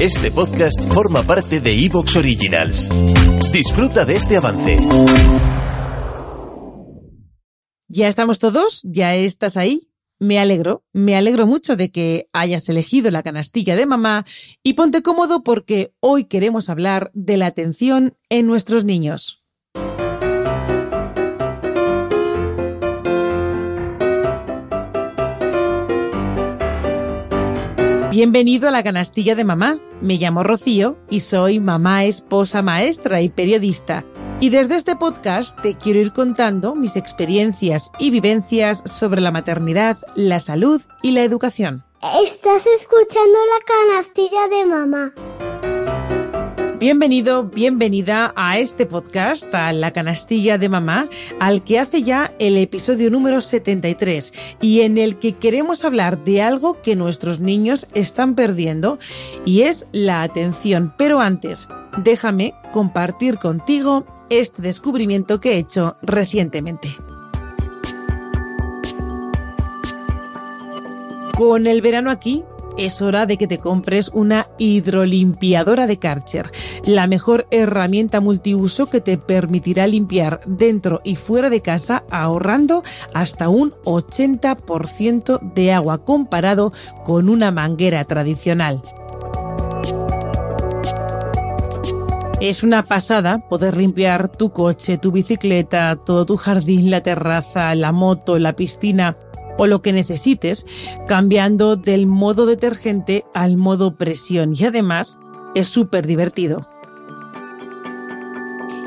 Este podcast forma parte de Evox Originals. Disfruta de este avance. ¿Ya estamos todos? ¿Ya estás ahí? Me alegro, me alegro mucho de que hayas elegido la canastilla de mamá y ponte cómodo porque hoy queremos hablar de la atención en nuestros niños. Bienvenido a la canastilla de mamá. Me llamo Rocío y soy mamá, esposa, maestra y periodista. Y desde este podcast te quiero ir contando mis experiencias y vivencias sobre la maternidad, la salud y la educación. Estás escuchando la canastilla de mamá. Bienvenido, bienvenida a este podcast, a la canastilla de mamá, al que hace ya el episodio número 73 y en el que queremos hablar de algo que nuestros niños están perdiendo y es la atención. Pero antes, déjame compartir contigo este descubrimiento que he hecho recientemente. Con el verano aquí, es hora de que te compres una hidrolimpiadora de Karcher, la mejor herramienta multiuso que te permitirá limpiar dentro y fuera de casa ahorrando hasta un 80% de agua comparado con una manguera tradicional. Es una pasada poder limpiar tu coche, tu bicicleta, todo tu jardín, la terraza, la moto, la piscina o lo que necesites, cambiando del modo detergente al modo presión y además es súper divertido.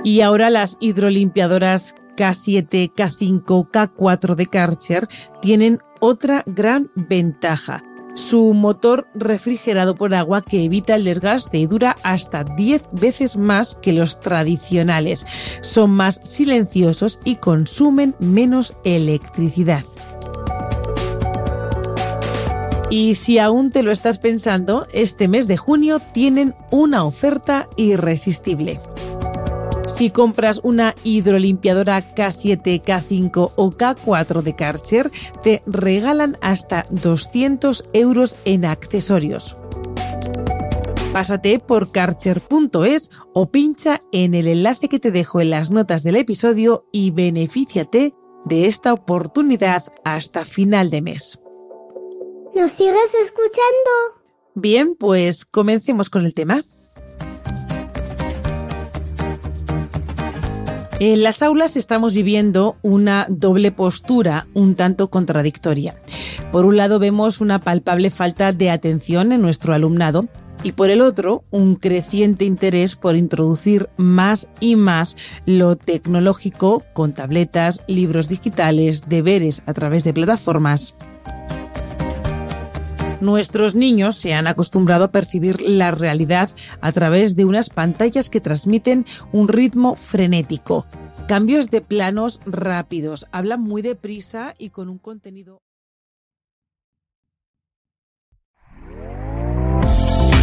Y ahora las hidrolimpiadoras K7, K5, K4 de Karcher tienen otra gran ventaja. Su motor refrigerado por agua que evita el desgaste y dura hasta 10 veces más que los tradicionales. Son más silenciosos y consumen menos electricidad. Y si aún te lo estás pensando, este mes de junio tienen una oferta irresistible. Si compras una hidrolimpiadora K7, K5 o K4 de Karcher, te regalan hasta 200 euros en accesorios. Pásate por karcher.es o pincha en el enlace que te dejo en las notas del episodio y benefíciate de esta oportunidad hasta final de mes. ¿Nos sigues escuchando? Bien, pues comencemos con el tema. En las aulas estamos viviendo una doble postura un tanto contradictoria. Por un lado vemos una palpable falta de atención en nuestro alumnado y por el otro un creciente interés por introducir más y más lo tecnológico con tabletas, libros digitales, deberes a través de plataformas. Nuestros niños se han acostumbrado a percibir la realidad a través de unas pantallas que transmiten un ritmo frenético, cambios de planos rápidos, hablan muy deprisa y con un contenido...